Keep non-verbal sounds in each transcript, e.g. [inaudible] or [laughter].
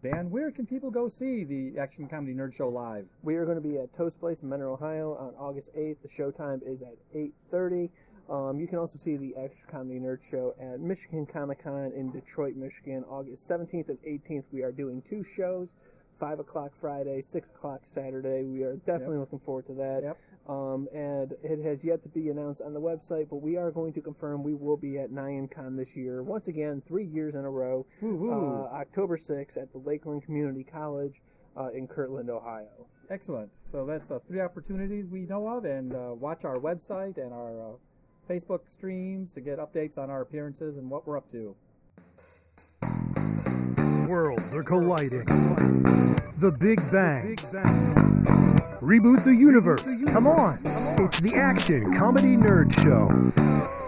Dan, where can people go see the Action Comedy Nerd Show live? We are going to be at Toast Place in Mentor, Ohio on August 8th. The show time is at 8.30. Um, you can also see the Action Comedy Nerd Show at Michigan Comic Con in Detroit, Michigan. August 17th and 18th, we are doing two shows, 5 o'clock Friday, 6 o'clock Saturday. We are definitely looking forward to that. Yep. Um, and it has yet to be announced on the website, but we are going to confirm we will be at NyanCon this year. Once again, three years in a row. Uh, October 6th at the Lakeland Community College uh, in Kirtland, Ohio. Excellent. So that's uh, three opportunities we know of, and uh, watch our website and our uh, Facebook streams to get updates on our appearances and what we're up to. Worlds are colliding. The Big Bang. Reboot the universe. Come on. It's the Action Comedy Nerd Show.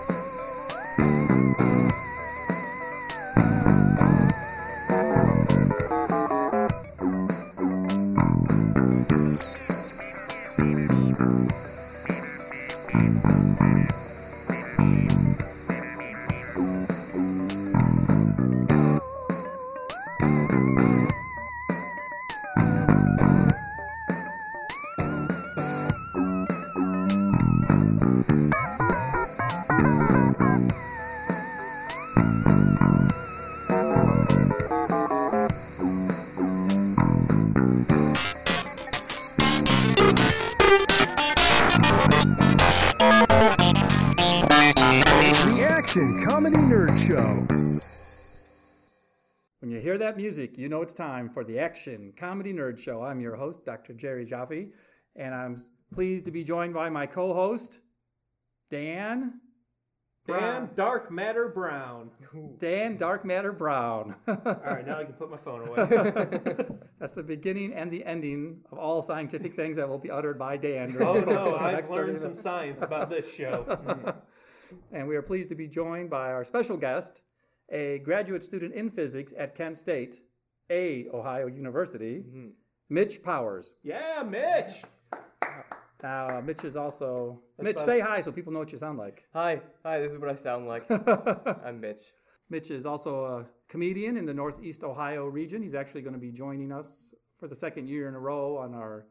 Music, you know it's time for the Action Comedy Nerd Show. I'm your host, Dr. Jerry Jaffe, and I'm pleased to be joined by my co-host, Dan. Dan Brown. Dark Matter Brown. Dan Dark Matter Brown. [laughs] All right, now I can put my phone away. [laughs] That's the beginning and the ending of all scientific things that will be uttered by Dan. oh no, I've learned some science about this show. [laughs] And we are pleased to be joined by our special guest, a graduate student in physics at Kent State, a Ohio University, Mitch Powers. Yeah, Mitch. Now, uh, Mitch is also Mitch. about- Say hi so people know what you sound like. Hi, hi, this is what I sound like. [laughs] I'm Mitch. Mitch is also a comedian in the Northeast Ohio region. He's actually going to be joining us for the second year in a row on our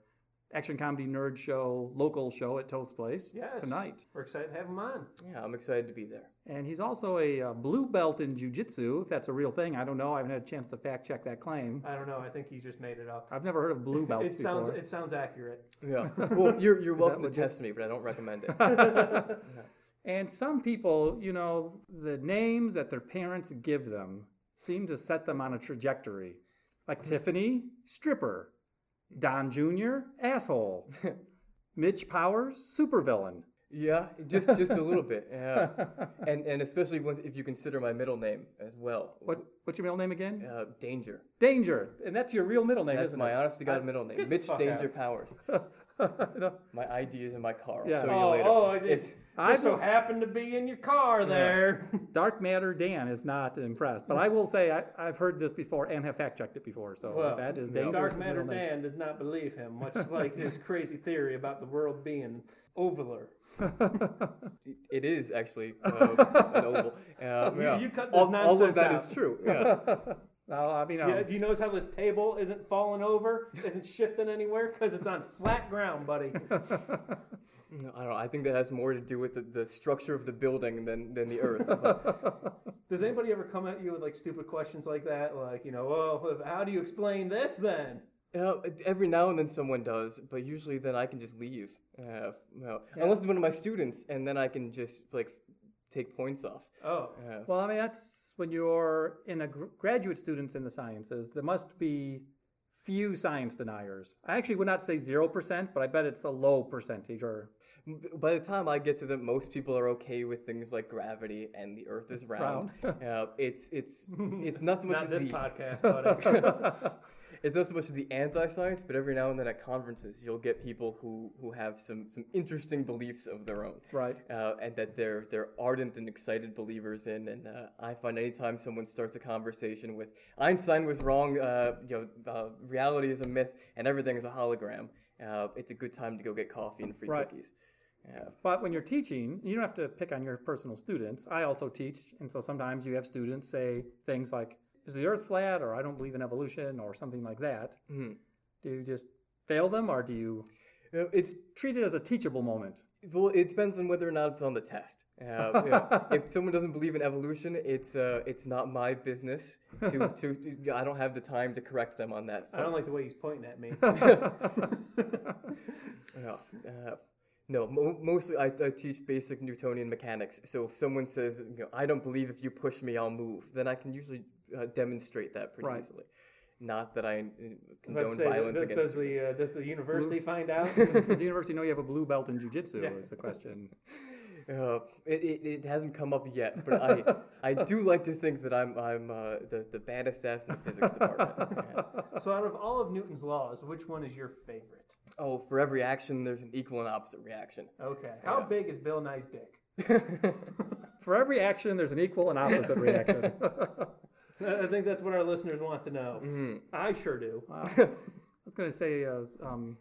Action Comedy Nerd Show local show at Toast Place Yes. tonight. We're excited to have him on. Yeah, I'm excited to be there. And he's also a, uh blue belt in jujitsu, if that's a real thing. I don't know. I haven't had a chance to fact check that claim. I don't know. I think he just made it up. I've never heard of blue belts [laughs] It sounds it sounds accurate. Yeah. Well, you're you're [laughs] welcome to test me, but I don't recommend it. [laughs] And some people, you know, the names that their parents give them seem to set them on a trajectory. Like Tiffany, stripper. Don Jr., asshole. [laughs] Mitch Powers, supervillain. Yeah, just just a little bit. [laughs] Yeah, and and especially once if you consider my middle name as well. What, what's your middle name again? Uh, Danger. Danger. And that's your real middle name, That's isn't it? my it? honest to God middle name. Mitch Danger out. Powers. [laughs] my ID is in my car. I'll Yeah. show you Oh, later. oh, it it's just I so happened to be in your car there. [laughs] Dark Matter Dan is not impressed. But I will say I, I've heard this before and have fact checked it before. So Well, that is dangerous. Dark Matter. Dan does not believe him, much [laughs] like his crazy theory about the world being ovaler. it is actually uh, an oval. Uh, yeah. you cut this all, all of that is true. Yeah. Well, I mean, um, Yeah, do you notice how this table isn't falling over, isn't shifting anywhere? Because it's on flat ground, buddy. [laughs] No, I don't know. I think that has more to do with the, the structure of the building than, than the earth. [laughs] Does anybody ever come at you with like stupid questions like that? Like, you know, well, how do you explain this then? Uh, every now and then someone does, but usually then I can just leave. Uh, well, Unless it's one of my students, and then I can just like take points off. Oh, Well, I mean, that's when you're in a gr- graduate students in the sciences, there must be few science deniers. I actually would not say 0%, but I bet it's a low percentage or By the time I get to them, most people are okay with things like gravity and the Earth is round. uh, [laughs] it's it's it's not so much not this the, podcast, buddy. [laughs] [laughs] it's not so much the anti-science, but every now and then at conferences, you'll get people who, who have some, some interesting beliefs of their own, Right. Uh, and that they're they're ardent and excited believers in. And uh, I find anytime someone starts a conversation with Einstein was wrong, uh, you know, uh, reality is a myth, and everything is a hologram, uh, it's a good time to go get coffee and free Right. cookies. Yeah. But when you're teaching, you don't have to pick on your personal students. I also teach, and so sometimes you have students say things like, is the Earth flat, or I don't believe in evolution, or something like that. Mm-hmm. Do you just fail them, or do you It's treat it as a teachable moment? well, it depends on whether or not it's on the test. Uh, yeah. [laughs] If someone doesn't believe in evolution, it's uh, it's not my business to, to, to- I don't have the time to correct them on that. I don't like the way he's pointing at me. [laughs] [laughs] Uh, no, mo- mostly I, I teach basic Newtonian mechanics. So if someone says, you know, I don't believe if you push me, I'll move, then I can usually uh, demonstrate that pretty Right. easily. Not that I uh, condone say, violence does, against does the uh, does the university find out? [laughs] Does the university know you have a blue belt in jujitsu? Yeah. Is the question. [laughs] Uh, it, it, it hasn't come up yet, but I I do [laughs] like to think that I'm I'm uh, the the baddest ass in the physics department. Yeah. so out of all of Newton's laws, which one is your favorite? Oh, for every action, there's an equal and opposite reaction. Okay. How big is Bill Nye's dick? For every action, there's an equal and opposite reaction. I think that's what our listeners want to know. I sure do. [laughs] I was going to say uh, um,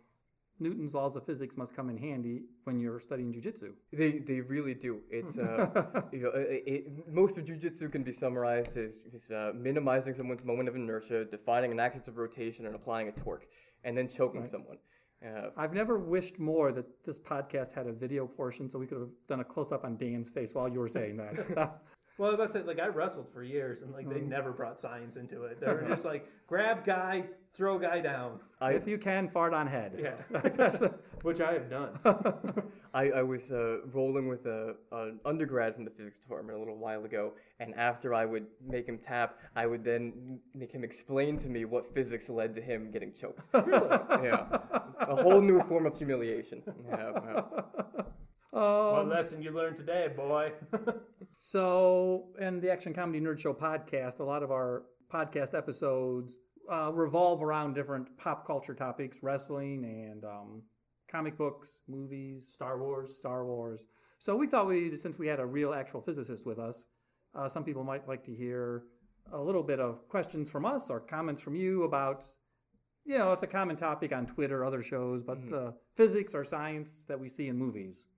Newton's laws of physics must come in handy when you're studying jujitsu. They, they really do. It's uh, [laughs] you know, it, it, most of jujitsu can be summarized as, as uh, minimizing someone's moment of inertia, defining an axis of rotation, and applying a torque, and then choking someone. Uh, I've never wished more that this podcast had a video portion so we could have done a close up on Dan's face while you were saying that. [laughs] Well, that's it. Like I wrestled for years, and like they never brought science into it. They were just like [laughs] grab guy, throw guy down. if you can, fart on head. Yeah, [laughs] [laughs] which I have done. I, I was uh, rolling with a, an undergrad from the physics department a little while ago, and after I would make him tap, I would then make him explain to me what physics led to him getting choked. yeah, a whole new form of humiliation. Yeah, yeah. What lesson you learned today, boy? [laughs] So, in the Action Comedy Nerd Show podcast, a lot of our podcast episodes uh, revolve around different pop culture topics, wrestling and um, comic books, movies, Star Wars. Star Wars. So we thought we, since we had a real actual physicist with us, uh, some people might like to hear a little bit of questions from us or comments from you about, you know, it's a common topic on Twitter, other shows, but uh, physics or science that we see in movies.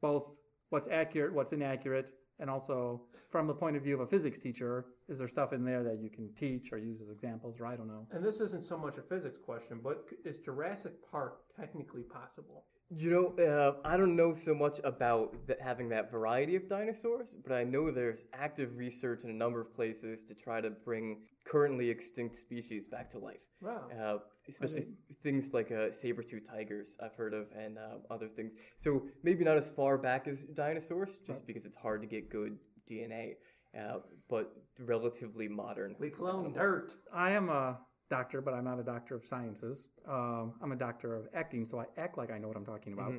Both what's accurate, what's inaccurate, and also from the point of view of a physics teacher, is there stuff in there that you can teach or use as examples, or I don't know. And this isn't so much a physics question, but is Jurassic Park technically possible? You know, uh, I don't know so much about th- having that variety of dinosaurs, but I know there's active research in a number of places to try to bring currently extinct species back to life. Wow. Uh, especially th- things like uh, saber-tooth tigers I've heard of and uh, other things. So maybe not as far back as dinosaurs, just because it's hard to get good DNA, uh, but relatively modern. We clone dirt. I am a doctor, but I'm not a doctor of sciences. Um, I'm a doctor of acting, so I act like I know what I'm talking about.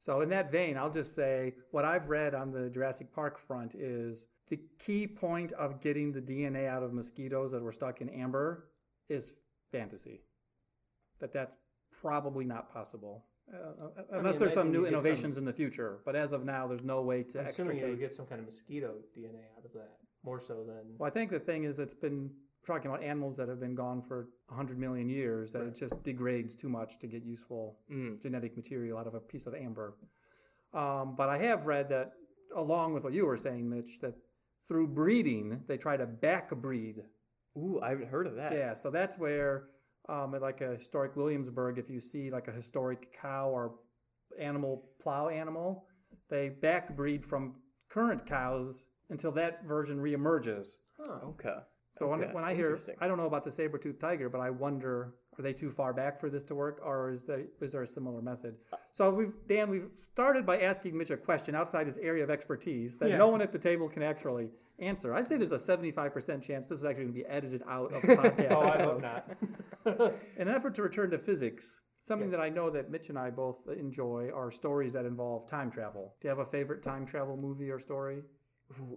So, in that vein, I'll just say what I've read on the Jurassic Park front is the key point of getting the DNA out of mosquitoes that were stuck in amber is fantasy. That that's probably not possible. Uh, unless there's some new get some- innovations in the future, but as of now, there's no way to I'm assuming you would get some kind of mosquito DNA out of that, more so than. Well, I think the thing is, it's been talking about animals that have been gone for 100 million years, that it just degrades too much to get useful genetic material out of a piece of amber. Um, but I have read that, along with what you were saying, Mitch, that through breeding, they try to backbreed. Ooh, I haven't heard of that. Yeah, so that's where, um, at like a historic Williamsburg, if you see like a historic cow or animal plow animal, they backbreed from current cows until that version reemerges. Okay. So when, Okay, when I hear. I don't know about the saber-toothed tiger, but I wonder, are they too far back for this to work, or is there, is there a similar method? So we've, Dan, we've started by asking Mitch a question outside his area of expertise that Yeah. no one at the table can actually answer. I'd say there's a 75% chance this is actually going to be edited out of the [laughs] podcast. Oh, I hope not. In [laughs] an effort to return to physics, something that I know that Mitch and I both enjoy are stories that involve time travel. Do you have a favorite time travel movie or story?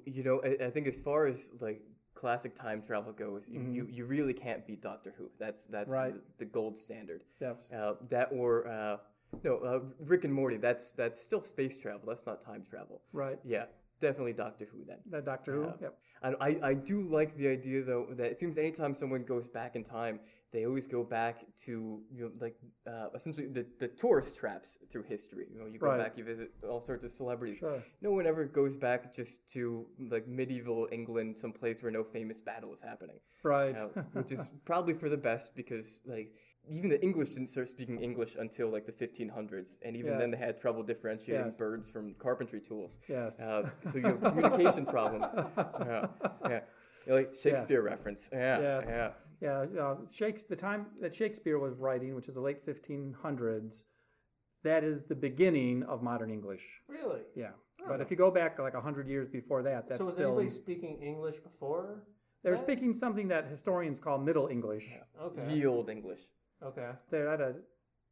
You know, I, I think as far as like classic time travel goes, you, you, you really can't beat Doctor Who. That's that's Right. the, the gold standard. Yes. Uh, that or uh, no, uh, Rick and Morty. That's that's still space travel. That's not time travel. Right. Yeah. definitely Doctor Who then. That Doctor Who. Yep. I, I do like the idea though that it seems anytime someone goes back in time, they always go back to you know like uh, essentially the, the tourist traps through history. You know, you go Right. back, you visit all sorts of celebrities. Sure. No one ever goes back just to like medieval England, some place where no famous battle is happening. Right. Uh, [laughs] which is probably for the best because like even the English didn't start speaking English until like the 1500s, and even then they had trouble differentiating Yes. birds from carpentry tools. Yes. Uh, so you have communication [laughs] problems. Yeah, yeah. Like Shakespeare reference. Yeah, Yes. yeah. Yeah, uh, Shakespeare, the time that Shakespeare was writing, which is the late 1500s, that is the beginning of modern English. Really? Yeah. But if you go back like 100 years before that, that's so was still. anybody speaking English before? They're speaking something that historians call Middle English. Okay. Ye old English. Okay. They had a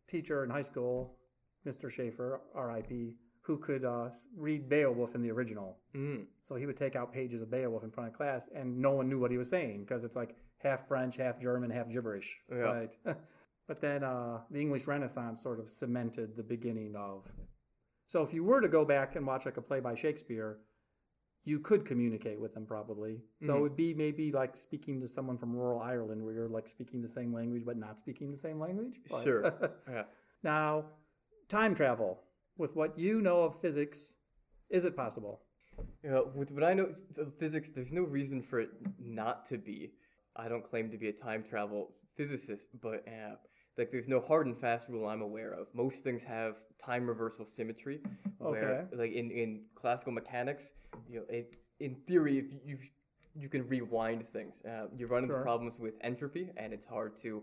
teacher in high school, Mr. Schaefer, R.I.P., who could uh, read Beowulf in the original. Mm. So he would take out pages of Beowulf in front of class, and no one knew what he was saying because it's like half French, half German, half gibberish. Yeah. Right. [laughs] but then uh, the English Renaissance sort of cemented the beginning of. So if you were to go back and watch like a play by Shakespeare, you could communicate with them probably. Though it would be maybe like speaking to someone from rural Ireland where you're like speaking the same language but not speaking the same language. But- Sure. [laughs] yeah. now, time travel. With what you know of physics, is it possible? Yeah, with what I know of physics, there's no reason for it not to be. I don't claim to be a time travel physicist, but uh, like there's no hard and fast rule I'm aware of. Most things have time reversal symmetry, where Okay. like in, in classical mechanics, you know, it, in theory, if you you can rewind things, uh, you run into problems with entropy, and it's hard to,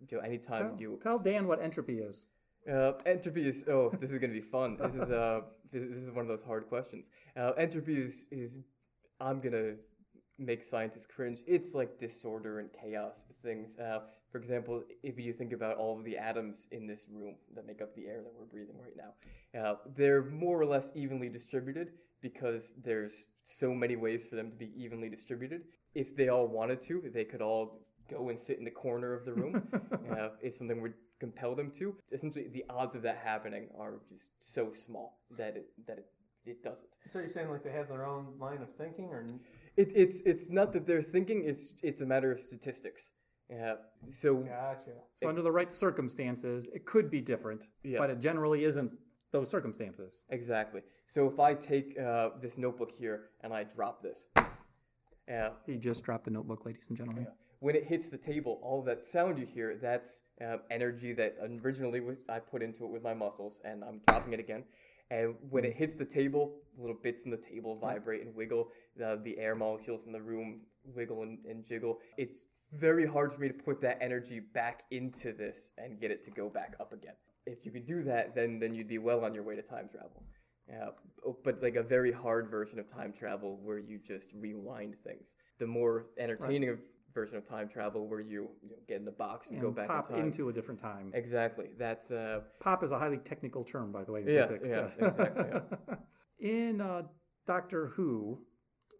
you know, anytime you Tell Dan what entropy is. Uh, entropy is oh, this is gonna be fun. This is uh, this, this is one of those hard questions. Uh, entropy is is I'm gonna make scientists cringe. It's like disorder and chaos things. Uh, for example, if you think about all of the atoms in this room that make up the air that we're breathing right now, uh, they're more or less evenly distributed because there's so many ways for them to be evenly distributed. If they all wanted to, they could all go and sit in the corner of the room [laughs] uh, if something would compel them to. Essentially, the odds of that happening are just so small that it that it, it doesn't. So you're saying like they have their own line of thinking, or It, it's it's not that they're thinking; it's it's a matter of statistics. Yeah. So gotcha? So, under the right circumstances, it could be different, Yeah. but it generally isn't those circumstances. exactly. So if I take uh, this notebook here and I drop this, uh, He just dropped the notebook, ladies and gentlemen. When it hits the table, all that sound you hear, that's uh, energy that originally was I put into it with my muscles, and I'm dropping it again. And when it hits the table, little bits in the table vibrate and wiggle. The, the air molecules in the room wiggle and, and jiggle. It's very hard for me to put that energy back into this and get it to go back up again. If you could do that, then then you'd be well on your way to time travel. Yeah, oh, but like a very hard version of time travel where you just rewind things. The more entertaining of version of time travel where you, you know, get in the box and, go back pop in time. into a different time. exactly. That's uh Pop is a highly technical term, by the way, in yes, physics. yes, [laughs] exactly. yeah. in uh, Doctor Who,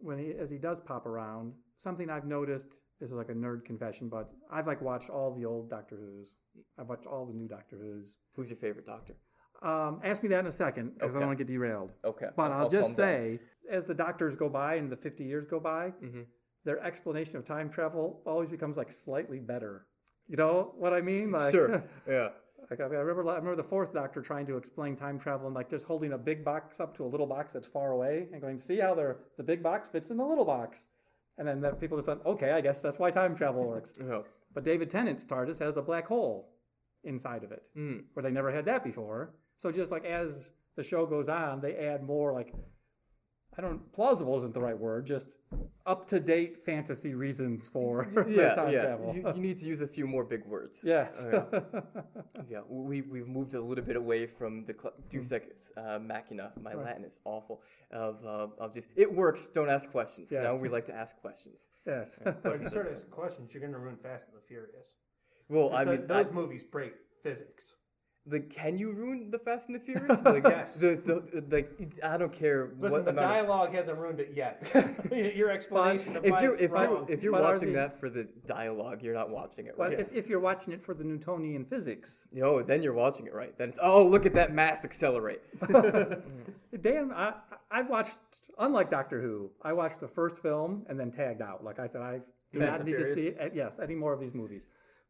when he as he does pop around, something I've noticed this is like a nerd confession, but I've like watched all the old Doctor Who's. I've watched all the new Doctor Who's. Who's your favorite doctor? Um, ask me that in a second, because I don't want to get derailed. Okay, But I'll- I'll, just calm down. say, as the doctors go by and the 50 years go by, Mm-hmm. Their explanation of time travel always becomes like slightly better. You know what I mean? Like, Sure. [laughs] Yeah. Like I remember, I remember the fourth Doctor trying to explain time travel and like just holding a big box up to a little box that's far away and going, "See how the the big box fits in the little box," and then the people just went, "Okay, I guess that's why time travel works." [laughs] Yeah. But David Tennant's TARDIS has a black hole inside of it, mm. where they never had that before. So just like as the show goes on, they add more like I don't plausible isn't the right word, just up to date fantasy reasons for [laughs] their Yeah, time yeah. travel. You, you need to use a few more big words. yes. [laughs] Yeah, we we've moved a little bit away from the cl- Mm. Deus Ex uh, Machina. My Latin is awful. Of uh, of just it works. Don't ask questions. Now we like to ask questions. yes. But if you start asking questions, you're going to ruin Fast and the Furious. Well, I So mean, those I- movies break physics. Like, can you ruin the Fast and the Furious? Like, Yes. [laughs] The, the, like, I don't care. Listen, what the amount of- dialogue hasn't ruined it yet. [laughs] [laughs] Your explanation of if why you're it's if you're if you're But watching the- that for the dialogue, you're not watching it But right. if, if you're watching it for the Newtonian physics, Yo, then you're watching it right. Then it's oh look at that mass accelerate. Dan, I, I've watched, unlike Doctor Who, I watched the first film and then tagged out. Like I said, I do Fast not and need to see, uh, yes, any more of these movies.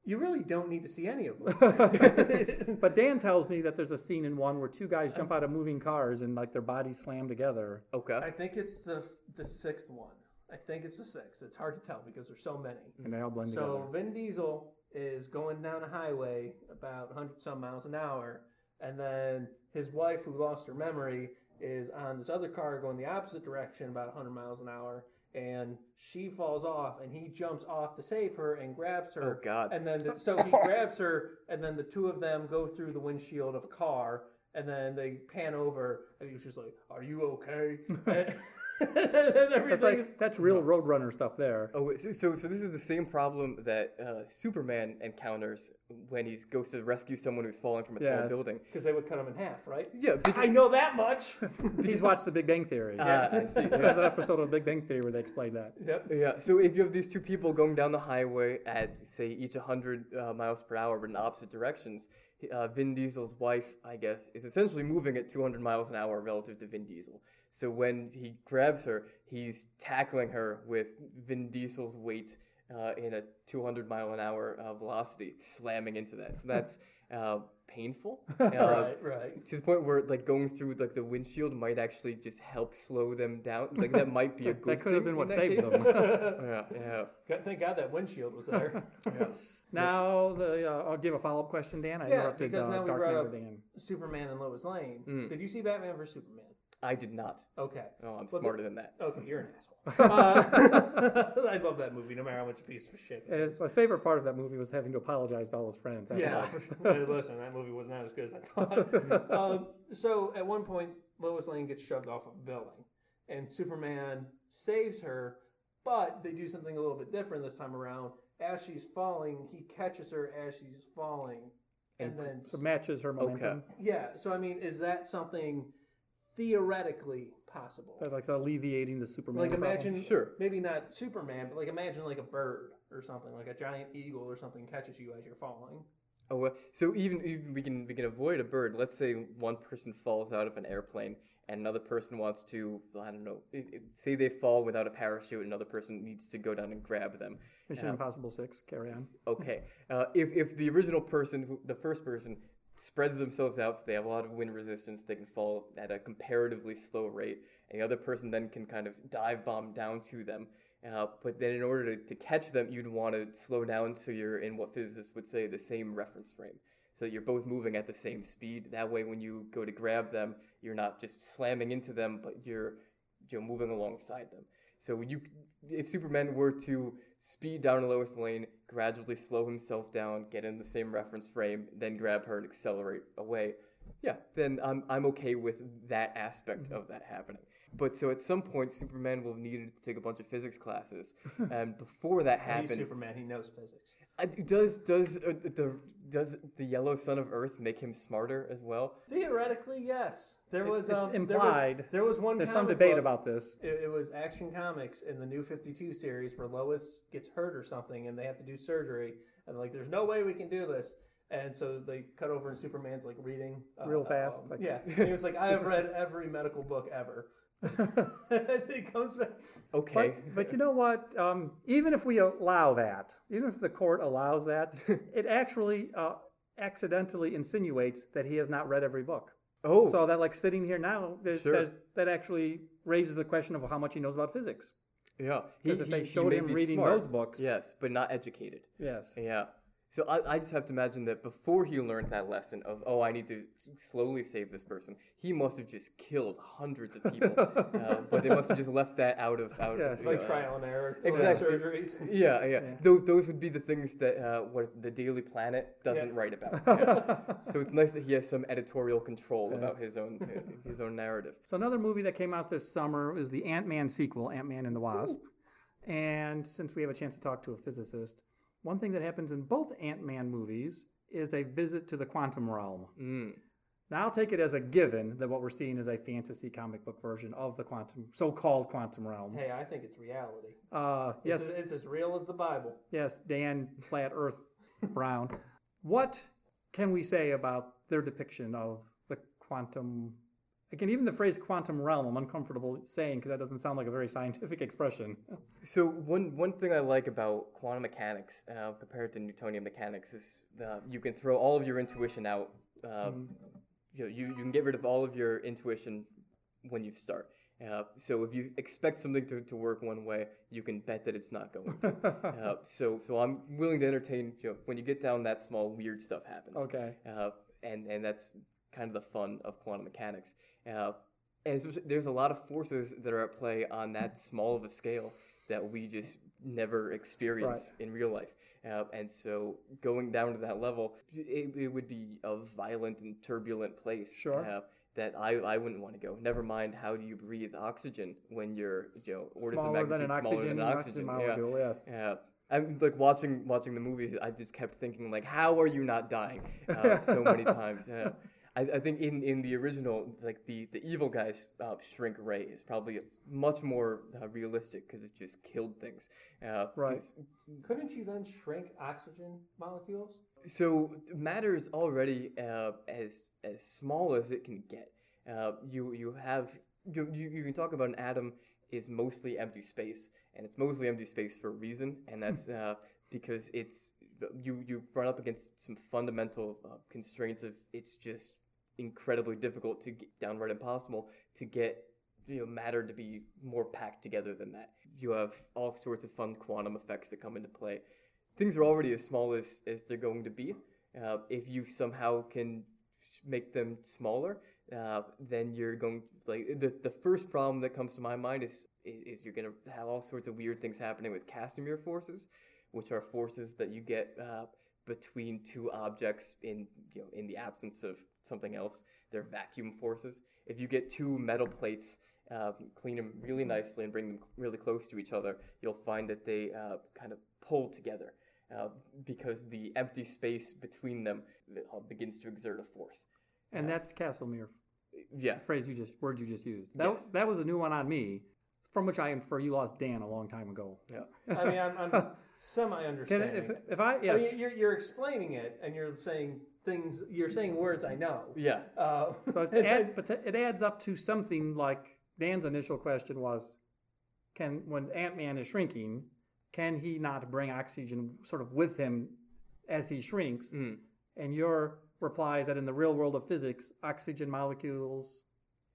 You really don't need to see any of them. [laughs] But Dan tells me that there's a scene in one where two guys jump out of moving cars and like their bodies slam together. Okay. I think it's the the sixth one. I think it's the sixth. It's hard to tell because there's so many. And they all blend So together. Vin Diesel is going down a highway about 100 some miles an hour, and then his wife, who lost her memory, is on this other car going the opposite direction about 100 miles an hour, and she falls off, and he jumps off to save her and grabs her. Oh, God. And then the, so he grabs her, and then the two of them go through the windshield of a car. And then they pan over, and he's just like, "Are you okay?" [laughs] [laughs] and, and That's everything. like that's real Roadrunner stuff there. Oh, so, so so this is the same problem that uh, Superman encounters when he goes to rescue someone who's falling from a tall Yes. building. because they would cut him in half, right? Yeah, because, I know that much. [laughs] He's watched The Big Bang Theory. uh, I see. There's an episode of Big Bang Theory where they explain that. yep. Yeah, so if you have these two people going down the highway at, say, each 100 uh, miles per hour but in opposite directions, uh, Vin Diesel's wife, I guess, is essentially moving at 200 miles an hour relative to Vin Diesel. So when he grabs her, he's tackling her with Vin Diesel's weight uh, in a 200 mile an hour uh, velocity, slamming into that. So that's [laughs] uh, painful. [laughs] Uh, Right, right. to the point where like going through like the windshield might actually just help slow them down. Like that might be a [laughs] good. Thing. That could have been what saved case. them. Yeah, yeah. Thank God that windshield was there. Now, the, uh, I'll give a follow up question, Dan. I yeah, interrupted because uh, now we Dark brought Knight up Dan. Superman and Lois Lane. Mm. Did you see Batman vs Superman? I did not. Okay. Oh, I'm Well, smarter than that. Okay, you're an asshole. [laughs] Uh, [laughs] I love that movie, no matter how much piece of shit. it is. My favorite part of that movie was having to apologize to all his friends. That's Yeah. [laughs] Listen, that movie was not as good as I thought. um, so at one point, Lois Lane gets shoved off of a building, and Superman saves her, but they do something a little bit different this time around. As she's falling, he catches her as she's falling, and, then It matches her momentum. yeah. So I mean, is that something theoretically possible? That's like alleviating the Superman. Like problem. imagine, Sure. maybe not Superman, but like imagine like a bird or something, like a giant eagle or something catches you as you're falling. Oh, well, so even, even we can we can avoid a bird. Let's say one person falls out of an airplane and another person wants to I don't know. Say they fall without a parachute, another person needs to go down and grab them. Mission Impossible Six. Carry on. Okay. Uh, if, if the original person, who, the first person, spreads themselves out so they have a lot of wind resistance, they can fall at a comparatively slow rate, and the other person then can kind of dive bomb down to them. Uh, but then in order to, to catch them, you'd want to slow down so you're in what physicists would say the same reference frame. So you're both moving at the same speed. That way, when you go to grab them, you're not just slamming into them, but you're you're moving alongside them. So when you, if Superman were to speed down to Lois Lane, gradually slow himself down, get in the same reference frame, then grab her and accelerate away, yeah, then I'm I'm okay with that aspect mm-hmm. of that happening. But so at some point, Superman will need to take a bunch of physics classes, [laughs] and before that He's happens, Superman. He knows physics. uh, does does uh, the does the yellow sun of Earth make him smarter as well? Theoretically, yes. There was it's um, implied. There was, there was one. There's some debate book- about this. It, it was Action Comics in the New Fifty Two series where Lois gets hurt or something, and they have to do surgery, and like, there's no way we can do this. And so they cut over, and Superman's like reading uh, Real fast, um, like- yeah, and [laughs] he was like, "I have read every medical book ever." [laughs] it comes back. Okay, But, but you know what? Um, even if we allow that, even if the court allows that, [laughs] it actually uh, accidentally insinuates that he has not read every book. oh, So that, like sitting here now, there's, Sure. there's, that actually raises the question of how much he knows about physics. yeah. He, 'Cause if they he- he showed him reading smart, those books- yes, but not educated. Yes. Yeah. So I, I just have to imagine that before he learned that lesson of oh I need to slowly save this person, he must have just killed hundreds of people, [laughs] uh, but they must have just left that out of out Yes. of Like uh, trial and error, [laughs] Exactly. surgeries. [laughs] Yeah, yeah. Those, those would be the things that uh, what is the Daily Planet doesn't Yeah. write about. Yeah. so it's nice that he has some editorial control about his own his own narrative. So another movie that came out this summer is the Ant Man sequel, Ant Man and the Wasp. And since we have a chance to talk to a physicist, one thing that happens in both Ant Man movies is a visit to the quantum realm. Now I'll take it as a given that what we're seeing is a fantasy comic book version of the quantum, so-called quantum realm. Hey, I think it's reality. Uh, yes, It's, it's as real as the Bible. yes, Dan Flat Earth Brown. [laughs] What can we say about their depiction of the quantum? Again, even the phrase quantum realm, I'm uncomfortable saying because that doesn't sound like a very scientific expression. [laughs] So one one thing I like about quantum mechanics uh, compared to Newtonian mechanics is uh, you can throw all of your intuition out. Uh, you, know, you you can get rid of all of your intuition when you start. Uh, so if you expect something to, to work one way, you can bet that it's not going to. [laughs] uh, so so I'm willing to entertain. You know, when you get down that small, weird stuff happens. Okay. Uh, and and that's kind of the fun of quantum mechanics. Uh, and there's a lot of forces that are at play on that small of a scale that we just never experience in real life. Uh, and so going down to that level, it, it would be a violent and turbulent place. Sure. Uh, that I, I wouldn't want to go. Never mind how do you breathe oxygen when you're you know orders Smaller of than magnitude an smaller oxygen, than an oxygen oxygen. molecule, yeah. yes. Yeah. I'm like watching watching the movie. I just kept thinking like, how are you not dying uh, so many [laughs] times? Yeah. I, I think in, in the original, like the the evil guy's uh, shrink ray is probably much more uh, realistic because it just killed things. Uh, Right. 'cause- Couldn't you then shrink oxygen molecules? So matter is already uh, as as small as it can get. Uh, you you have you, you you can talk about an atom is mostly empty space, and it's mostly empty space for a reason, and that's [laughs] uh, because it's you you run up against some fundamental uh, constraints of it's just incredibly difficult to get downright impossible to get you know matter to be more packed together than that. You have all sorts of fun quantum effects that come into play things are already as small as, as they're going to be. Uh, if you somehow can make them smaller, uh, then you're going like the, the first problem that comes to my mind is is you're gonna have all sorts of weird things happening with Casimir forces, which are forces that you get uh, between two objects in you know in the absence of something else. They're vacuum forces. If you get two metal plates uh, clean them really nicely and bring them really close to each other, you'll find that they uh, kind of pull together uh, because the empty space between them uh, begins to exert a force. And that's Casimir Yeah, phrase you just word you just used. That Yes. that was a new one on me, from which I infer you lost Dan a long time ago. yeah. I mean, I'm, I'm [laughs] semi understanding. if if I yes, I mean, you're, you're explaining it, and you're saying things. You're saying words I know. Yeah. Uh, [laughs] so it's [laughs] add, but it adds up to something like Dan's initial question was, can when Ant Man is shrinking, can he not bring oxygen sort of with him as he shrinks? Mm. And your reply is that in the real world of physics, oxygen molecules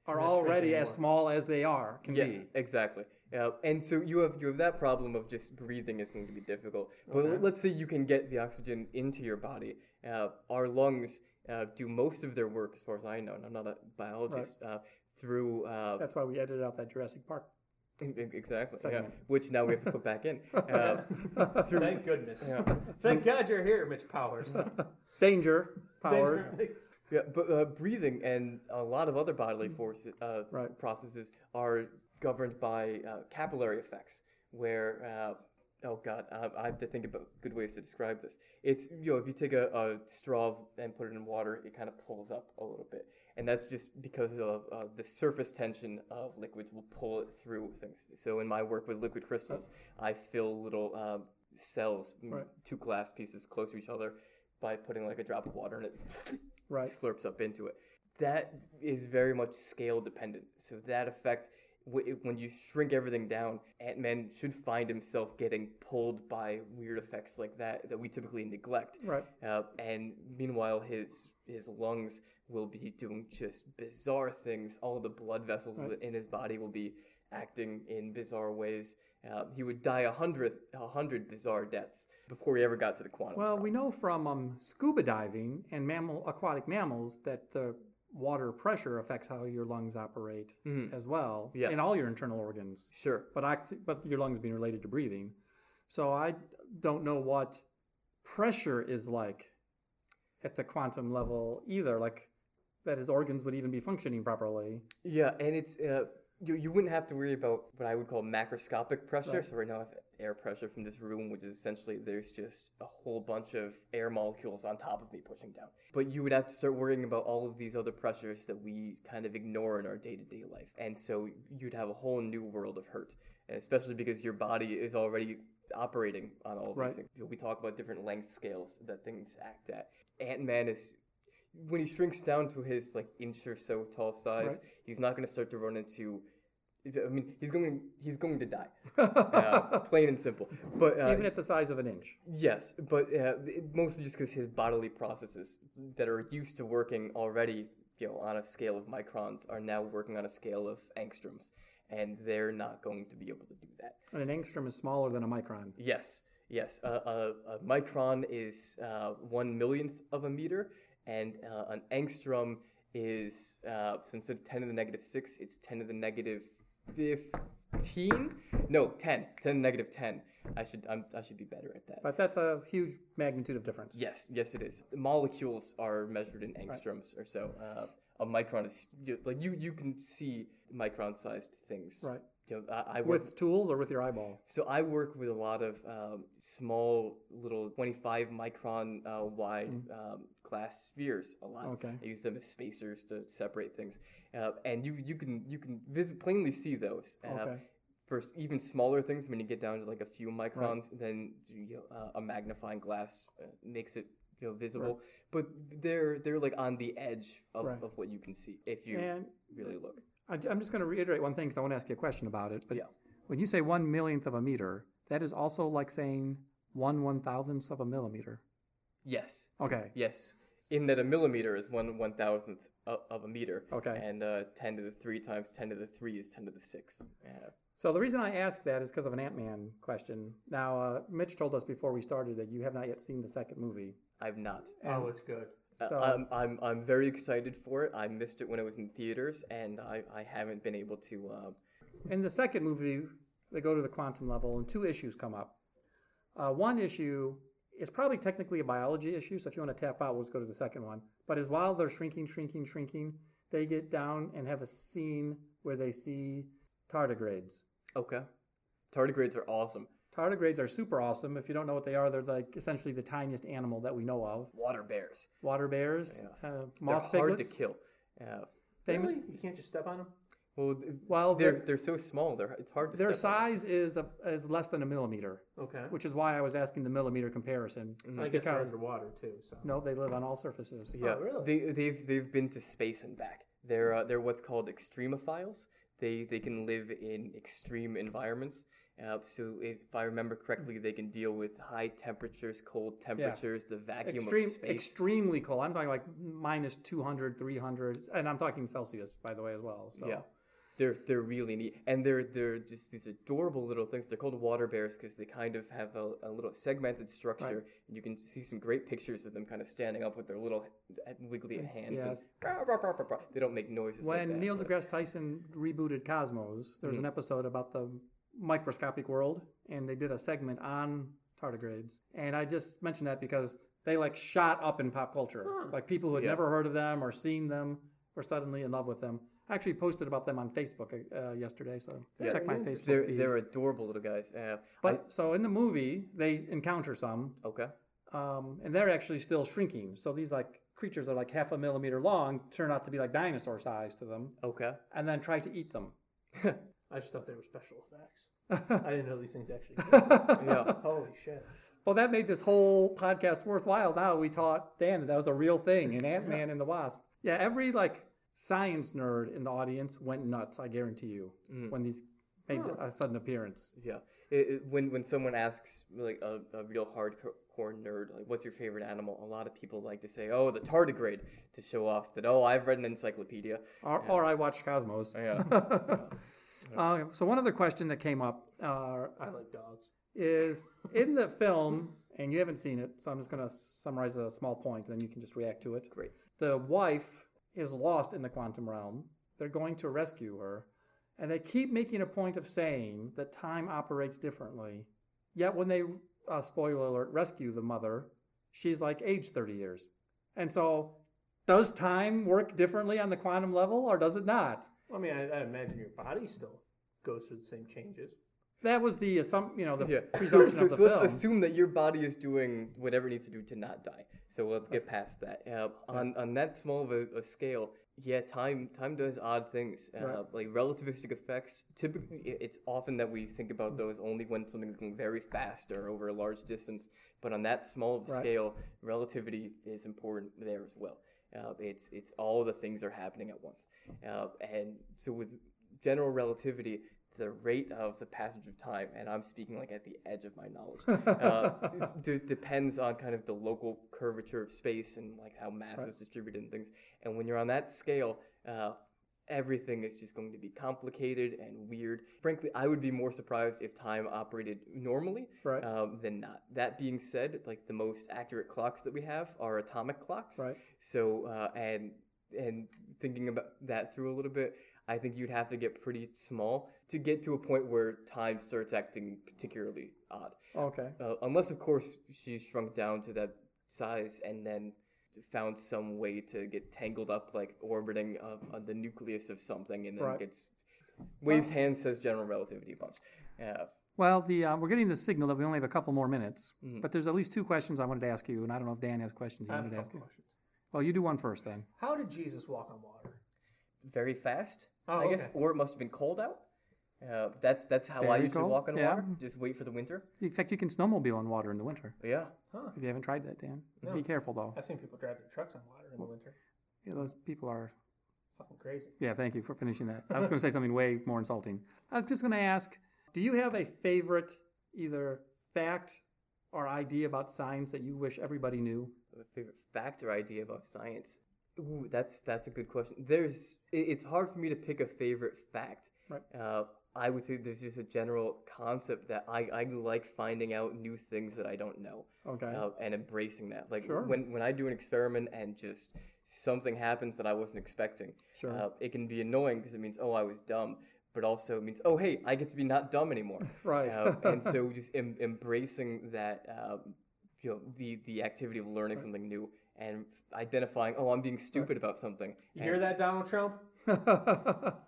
are not already as small as they are can Yeah, be. exactly. Yeah, and so you have you have that problem of just breathing is going to be difficult. But let's say you can get the oxygen into your body. Uh, our lungs uh, do most of their work, as far as I know, and I'm not a biologist. Uh, through uh, That's why we edited out that Jurassic Park. exactly, yeah, which now we have to put back in. [laughs] Uh, through, thank goodness. Thank God you're here, Mitch Powers. [laughs] Danger powers. [laughs] Yeah, but uh, breathing and a lot of other bodily forces, uh, Right. processes are governed by uh, capillary effects, where uh, oh god, I, I have to think about good ways to describe this. It's you know if you take a, a straw and put it in water, it kind of pulls up a little bit, and that's just because of uh, the surface tension of liquids will pull it through things. So in my work with liquid crystals, I fill little um, cells, m- two glass pieces close to each other, by putting like a drop of water in it [laughs] Right. slurps up into it. That is very much scale dependent. So that effect, when you shrink everything down, Ant Man should find himself getting pulled by weird effects like that that we typically neglect. Right. Uh, and meanwhile, his his lungs will be doing just bizarre things. All the blood vessels in his body will be acting in bizarre ways. Uh, he would die a hundred, a hundred bizarre deaths before he ever got to the quantum. Well, we know from um, scuba diving and mammal aquatic mammals that the water pressure affects how your lungs operate as well, Mm-hmm. Yeah. in all your internal organs. sure. But oxy- but your lungs being related to breathing, so I don't know what pressure is like at the quantum level either. Like that his organs would even be functioning properly. Yeah, and it's uh, you, you wouldn't have to worry about what I would call macroscopic pressure. So right now, I have air pressure from this room, which is essentially there's just a whole bunch of air molecules on top of me pushing down. But you would have to start worrying about all of these other pressures that we kind of ignore in our day to day life. And so you'd have a whole new world of hurt. And especially because your body is already operating on all of Right. these things. We talk about different length scales that things act at. Ant Man is when he shrinks down to his like inch or so tall size, Right. he's not going to start to run into. I mean, he's going he's going to die, [laughs] uh, plain and simple. But uh, Even at the size of an inch. yes, but uh, mostly just because his bodily processes that are used to working already, you know, on a scale of microns, are now working on a scale of angstroms, and they're not going to be able to do that. And an angstrom is smaller than a micron. Yes, yes. A, a micron is uh, one millionth of a meter, and uh, an angstrom is uh, so instead of ten to the negative six, it's ten to the negative fifteen. No, 10. 10 negative ten. I should I'm, I should be better at that. But that's a huge magnitude of difference. Yes, yes, it is. Molecules are measured in angstroms or so. Uh, a micron is like you you can see micron-sized things. Right. You know, I, I work With tools or with your eyeball? so I work with a lot of um, small, little 25 micron uh, wide um, glass spheres. A lot. Okay. I use them as spacers to separate things, uh, and you you can you can vis- plainly see those. Uh, Okay. For even smaller things, when you get down to like a few microns, then you know, uh, a magnifying glass uh, makes it you know visible. But they're they're like on the edge of, Right. of what you can see if you And really look. I, am just going to reiterate one thing because I want to ask you a question about it. But Yeah. when you say one millionth of a meter, that is also like saying one one thousandth of a millimeter. Yes. Okay. Yes. In that a millimeter is one one thousandth of, of a meter. Okay. And uh, ten to the three times ten to the three is ten to the six. Yeah. So the reason I ask that is because of an Ant Man question. Now, uh, Mitch told us before we started that you have not yet seen the second movie. I've not. Oh, it's good. So I'm, I'm I'm very excited for it. I missed it when it was in theaters, and I, I haven't been able to. Uh, in the second movie, they go to the quantum level, and two issues come up. Uh, one issue is probably technically a biology issue, so if you want to tap out, let's go to the second one. But as while they're shrinking, shrinking, shrinking, they get down and have a scene where they see tardigrades. okay. Tardigrades are awesome. Tardigrades are super awesome. If you don't know what they are, they're like essentially the tiniest animal that we know of. Water bears. Water bears, uh, They're moss hard to kill. Yeah. They- Really? You can't just step on them? Well, Well, they're they're- they're so small. They're it's hard to. Their step on. size is a, is less than a millimeter, Okay. which is why I was asking the millimeter comparison. I guess they're underwater too. So No, they live on all surfaces. Yeah, really? they they've they've been to space and back. They're uh, they're what's called extremophiles. They they can live in extreme environments. Uh, so if I remember correctly, they can deal with high temperatures, cold temperatures, the vacuum Extreme, of space. extremely cold. I'm talking like minus 200, 300, and I'm talking Celsius, by the way, as well. So yeah, they're they're really neat, and they're they're just these adorable little things. They're called water bears because they kind of have a, a little segmented structure, and you can see some great pictures of them kind of standing up with their little wiggly hands. Yes. And rah, rah, rah. They don't make noises like when that. Neil deGrasse Tyson rebooted Cosmos, there was Mm-hmm. an episode about the microscopic world, and they did a segment on tardigrades. And I just mentioned that because they like shot up in pop culture. Like people who had never heard of them or seen them were suddenly in love with them. I actually posted about them on Facebook uh, yesterday, so check my Facebook They're feed. they're adorable little guys. Yeah. But so in the movie, they encounter some, okay. um, and they're actually still shrinking. So these like creatures are like half a millimeter long turn out to be like dinosaur size to them, Okay. and then try to eat them. [laughs] I just thought they were special effects. [laughs] I didn't know these things actually. existed. [laughs] Yeah. Holy shit! Well, that made this whole podcast worthwhile. Now we taught Dan that that was a real thing in Ant Man and the Wasp. Yeah, every like science nerd in the audience went nuts. I guarantee you mm. when these made a sudden appearance. Yeah. It, it, when when someone asks like a, a real hardcore nerd like what's your favorite animal, a lot of people like to say oh the tardigrade to show off that oh I've read an encyclopedia. Or, or I watched Cosmos. Yeah. [laughs] Uh, so one other question that came up uh, I like dogs. is in the film, and you haven't seen it, so I'm just going to summarize a small point, and then you can just react to it. Great. The wife is lost in the quantum realm. They're going to rescue her, and they keep making a point of saying that time operates differently. Yet when they, uh, spoiler alert, rescue the mother, she's like age 30 years. And so, does time work differently on the quantum level, or does it not? I mean, I, I imagine your body still goes through the same changes. that was the assump, you know, the Yeah. Presumption so, of the so let's assume that your body is doing whatever it needs to do to not die. So let's get past that. Uh, on on that small of a, a scale, yeah, time time does odd things. Uh, Like relativistic effects. Typically, it's often that we think about those only when something's going very fast or over a large distance. But on that small of a scale, relativity is important there as well. Uh, it's it's all the things are happening at once, uh, and so with general relativity, the rate of the passage of time, and I'm speaking like at the edge of my knowledge, [laughs] uh, d- depends on kind of the local curvature of space and like how mass is distributed and things. And when you're on that scale, uh, everything is just going to be complicated and weird. Frankly, I would be more surprised if time operated normally Right. um, than not. That being said, like the most accurate clocks that we have are atomic clocks. Right. So uh, and and thinking about that through a little bit, I think you'd have to get pretty small to get to a point where time starts acting particularly odd. okay. Uh, unless, of course, she shrunk down to that size and then found some way to get tangled up, like orbiting uh, on the nucleus of something, and then Right. gets. Waves hand says general relativity a bunch. Uh, Well, the uh, we're getting the signal that we only have a couple more minutes, Mm-hmm. but there's at least two questions I wanted to ask you, and I don't know if Dan has questions he I have wanted to ask couple you. questions. Well, you do one first then. How did Jesus walk on water? Very fast, Oh, I guess, or it must have been cold out. Uh, that's that's how I Very usually cold, walk on yeah. water. Just wait for the winter. In fact, you can snowmobile on water in the winter. Yeah. If you haven't tried that, Dan, be careful though. I've seen people drive their trucks on water in the winter. Yeah, those people are. Fucking crazy. Yeah, thank you for finishing that. I was going to say something way more insulting. I was just going to ask, do you have a favorite either fact or idea about science that you wish everybody knew? a favorite fact or idea about science? Ooh, that's that's a good question. There's it, it's hard for me to pick a favorite fact. Right. Uh, I would say there's just a general concept that I, I like finding out new things that I don't know. Okay. Uh, and embracing that. Like Sure. when when I do an experiment and just something happens that I wasn't expecting. Sure. Uh, it can be annoying because it means oh I was dumb, but also it means oh hey I get to be not dumb anymore. [laughs] Right. Uh, and so just em- embracing that um, you know the the activity of learning something new and identifying oh i'm being stupid about something. You hear that, Donald Trump? [laughs]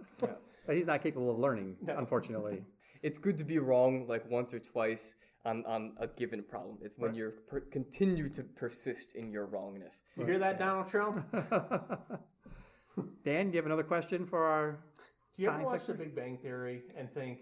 But he's not capable of learning, unfortunately. [laughs] it's good to be wrong like once or twice on, on a given problem. It's when you per- continue to persist in your wrongness. You hear that, Donald Trump? [laughs] Dan, do you have another question for our Do you ever Science watch The Big Bang Theory and think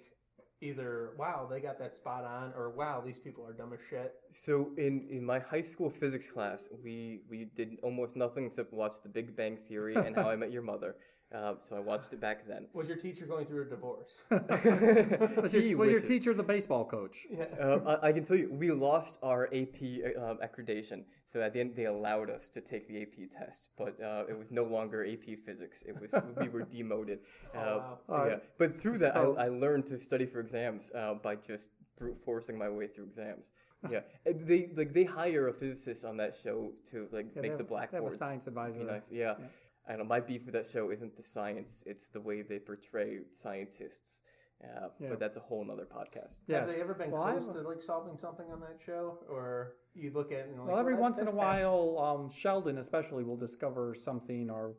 either, wow, they got that spot on, or wow, these people are dumb as shit? so in, in my high school physics class we, we did almost nothing except watch the big bang theory and how i met your mother uh, so i watched it back then Was your teacher going through a divorce? [laughs] was your, was your teacher the baseball coach? Uh, I, I can tell you, we lost our AP um, accreditation. So at the end, they allowed us to take the AP test, but uh, it was no longer AP Physics. It was we were demoted. [laughs] Uh, yeah. But through that, So- I, I learned to study for exams uh, by just brute forcing my way through exams. Yeah, they like they hire a physicist on that show to like they make the they have a science advisor. Nice. Yeah. I know my beef with that show isn't the science; it's the way they portray scientists. Uh, But that's a whole nother podcast. Yes. Have they ever been Well, close have a- to like solving something on that show, or you look at it and like, Well, every "Well, once in a while, um, Sheldon especially will discover something or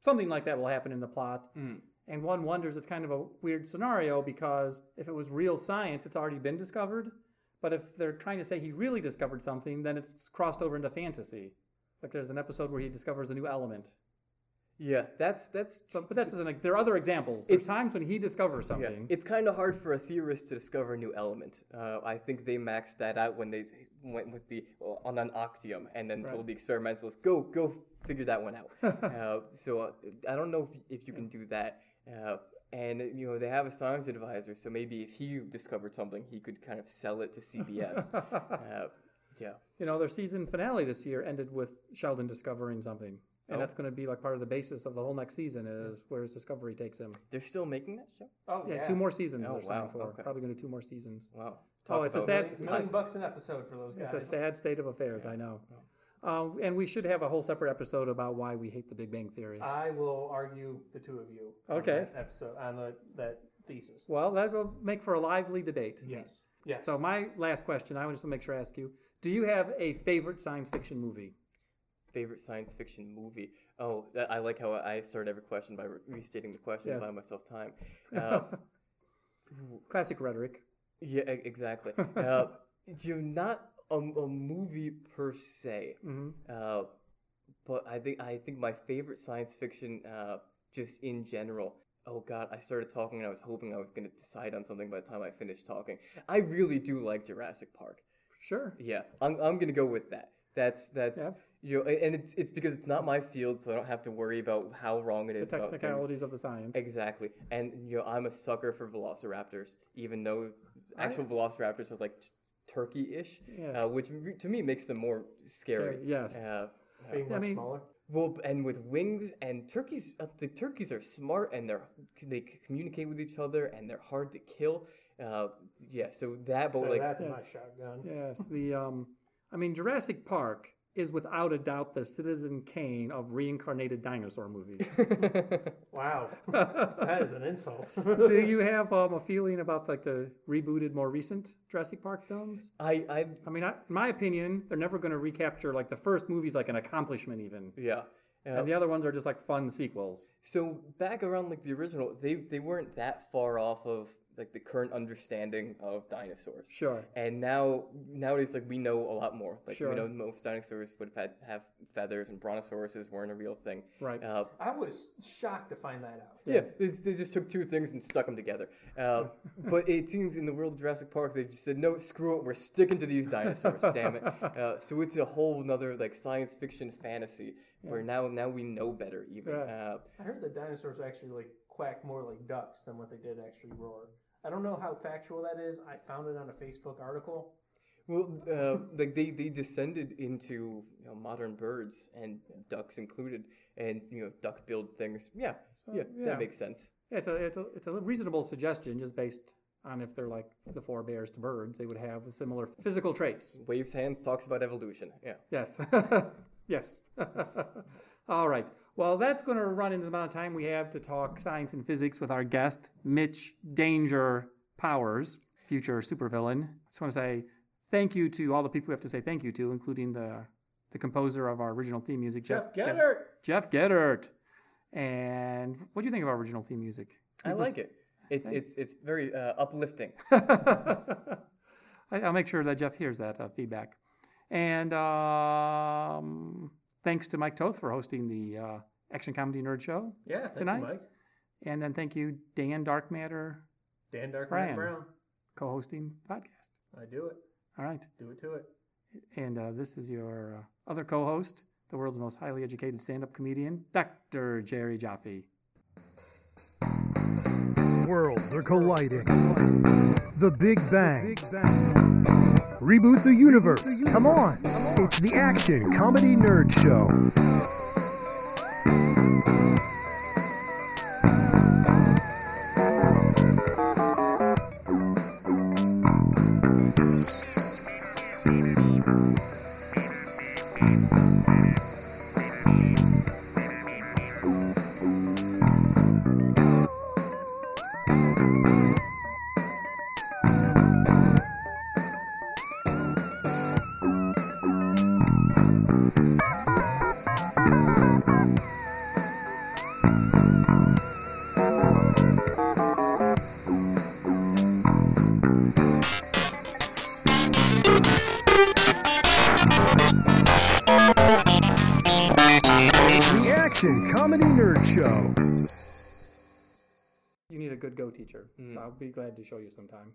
something like that will happen in the plot. And one wonders it's kind of a weird scenario because if it was real science, it's already been discovered. But if they're trying to say he really discovered something, then it's crossed over into fantasy. Like there's an episode where he discovers a new element. Yeah, that's that's So, but that's just an, there are other examples. There's times when he discovers Yeah, something. it's kind of hard for a theorist to discover a new element. Uh, I think they maxed that out when they went with the well, ununoctium and then told the experimentalists go go figure that one out. [laughs] uh, so uh, I don't know if, if you can do that. Uh, and you know they have a science advisor, so maybe if he discovered something, he could kind of sell it to CBS. [laughs] uh, yeah, You know, their season finale this year ended with Sheldon discovering something. And that's going to be like part of the basis of the whole next season is where his discovery takes him. they're still making that show. Oh Yeah, yeah, two more seasons Oh, they're signed wow, for. okay. Probably going to do two more seasons. Wow. Oh, it's a sad, It's million a, bucks an episode for those guys. it's a sad state of affairs. I know. Um, and we should have a whole separate episode about why we hate the Big Bang Theory. I will argue the two of you. on Okay. that episode on the that thesis. well, that will make for a lively debate. Yes. Yes. So my last question, I just want to make sure I ask you: Do you have a favorite science fiction movie? Favorite science fiction movie? Oh, that, I like how I start every question by restating the question Yes. to buy myself time. Uh, [laughs] Classic rhetoric. Yeah, exactly. [laughs] uh, you're not a, a movie per se, uh, but I think I think my favorite science fiction, uh, just in general. Oh God, I started talking and I was hoping I was going to decide on something by the time I finished talking. I really do like Jurassic Park. Sure. Yeah, I'm, I'm gonna go with that. That's that's you know, and it's it's because it's not my field, so I don't have to worry about how wrong it is about things. Technicalities of the science. Exactly, and you know, I'm a sucker for velociraptors, even though actual velociraptors are like t- turkey-ish, Yes. uh, which re- to me makes them more scary. Scary, yes. Uh, Being much mean- smaller. well, and with wings and turkeys, uh, the turkeys are smart and they're they communicate with each other and they're hard to kill. Uh, yeah, so that, but So like, that's my shotgun. Yes, the um, I mean Jurassic Park is without a doubt the Citizen Kane of reincarnated dinosaur movies. [laughs] Wow, that is an insult. [laughs] Do you have um, a feeling about like the rebooted, more recent Jurassic Park films? I, I, I mean, I, in my opinion, they're never going to recapture like the first movie's like an accomplishment even, yeah. Uh, and the other ones are just like fun sequels. So back around like the original, they they weren't that far off of like the current understanding of dinosaurs. Sure. And now nowadays, like we know a lot more. Like Sure. we know most dinosaurs would have had have feathers, and brontosauruses weren't a real thing. Right. Uh, I was shocked to find that out. yeah, they, they just took two things and stuck them together. Uh, [laughs] but it seems in the world of Jurassic Park, they just said, no, screw it, we're sticking to these dinosaurs, [laughs] damn it. Uh, so it's a whole nother like science fiction fantasy where now now we know better even. Right. Uh, I heard that dinosaurs actually like quack more like ducks than what they did actually roar. I don't know how factual that is. I found it on a Facebook article. Well, uh, like they, they descended into you know, modern birds and ducks included, and you know duck-billed things. Yeah, yeah, yeah. that makes sense. Yeah, it's a it's a it's a reasonable suggestion just based on if they're like the forebears to birds, they would have similar physical traits. Waves hands talks about evolution. Yeah. Yes. [laughs] yes. [laughs] All right. Well, that's going to run into the amount of time we have to talk science and physics with our guest, Mitch Danger Powers, future supervillain. Just want to say thank you to all the people we have to say thank you to, including the the composer of our original theme music, Jeff Jeff Gettert. Jeff Gettert. And what do you think of our original theme music? I like it. It's it's it's very uh, uplifting. [laughs] I, I'll make sure that Jeff hears that uh, feedback. And um, thanks to Mike Toth for hosting the uh, Action Comedy Nerd Show. Yeah, thank Tonight? you, Mike. And then thank you, Dan Dark Matter, Dan Dark Matter Brown. co hosting podcast. I do it. All right. Do it to it. And uh, this is your uh, other co host, the world's most highly educated stand up comedian, Dr. Jerry Jaffe. Worlds are colliding. The Big Bang. Reboot the universe. Come on. It's the Action Comedy Nerd Show. I'll be glad to show you sometime.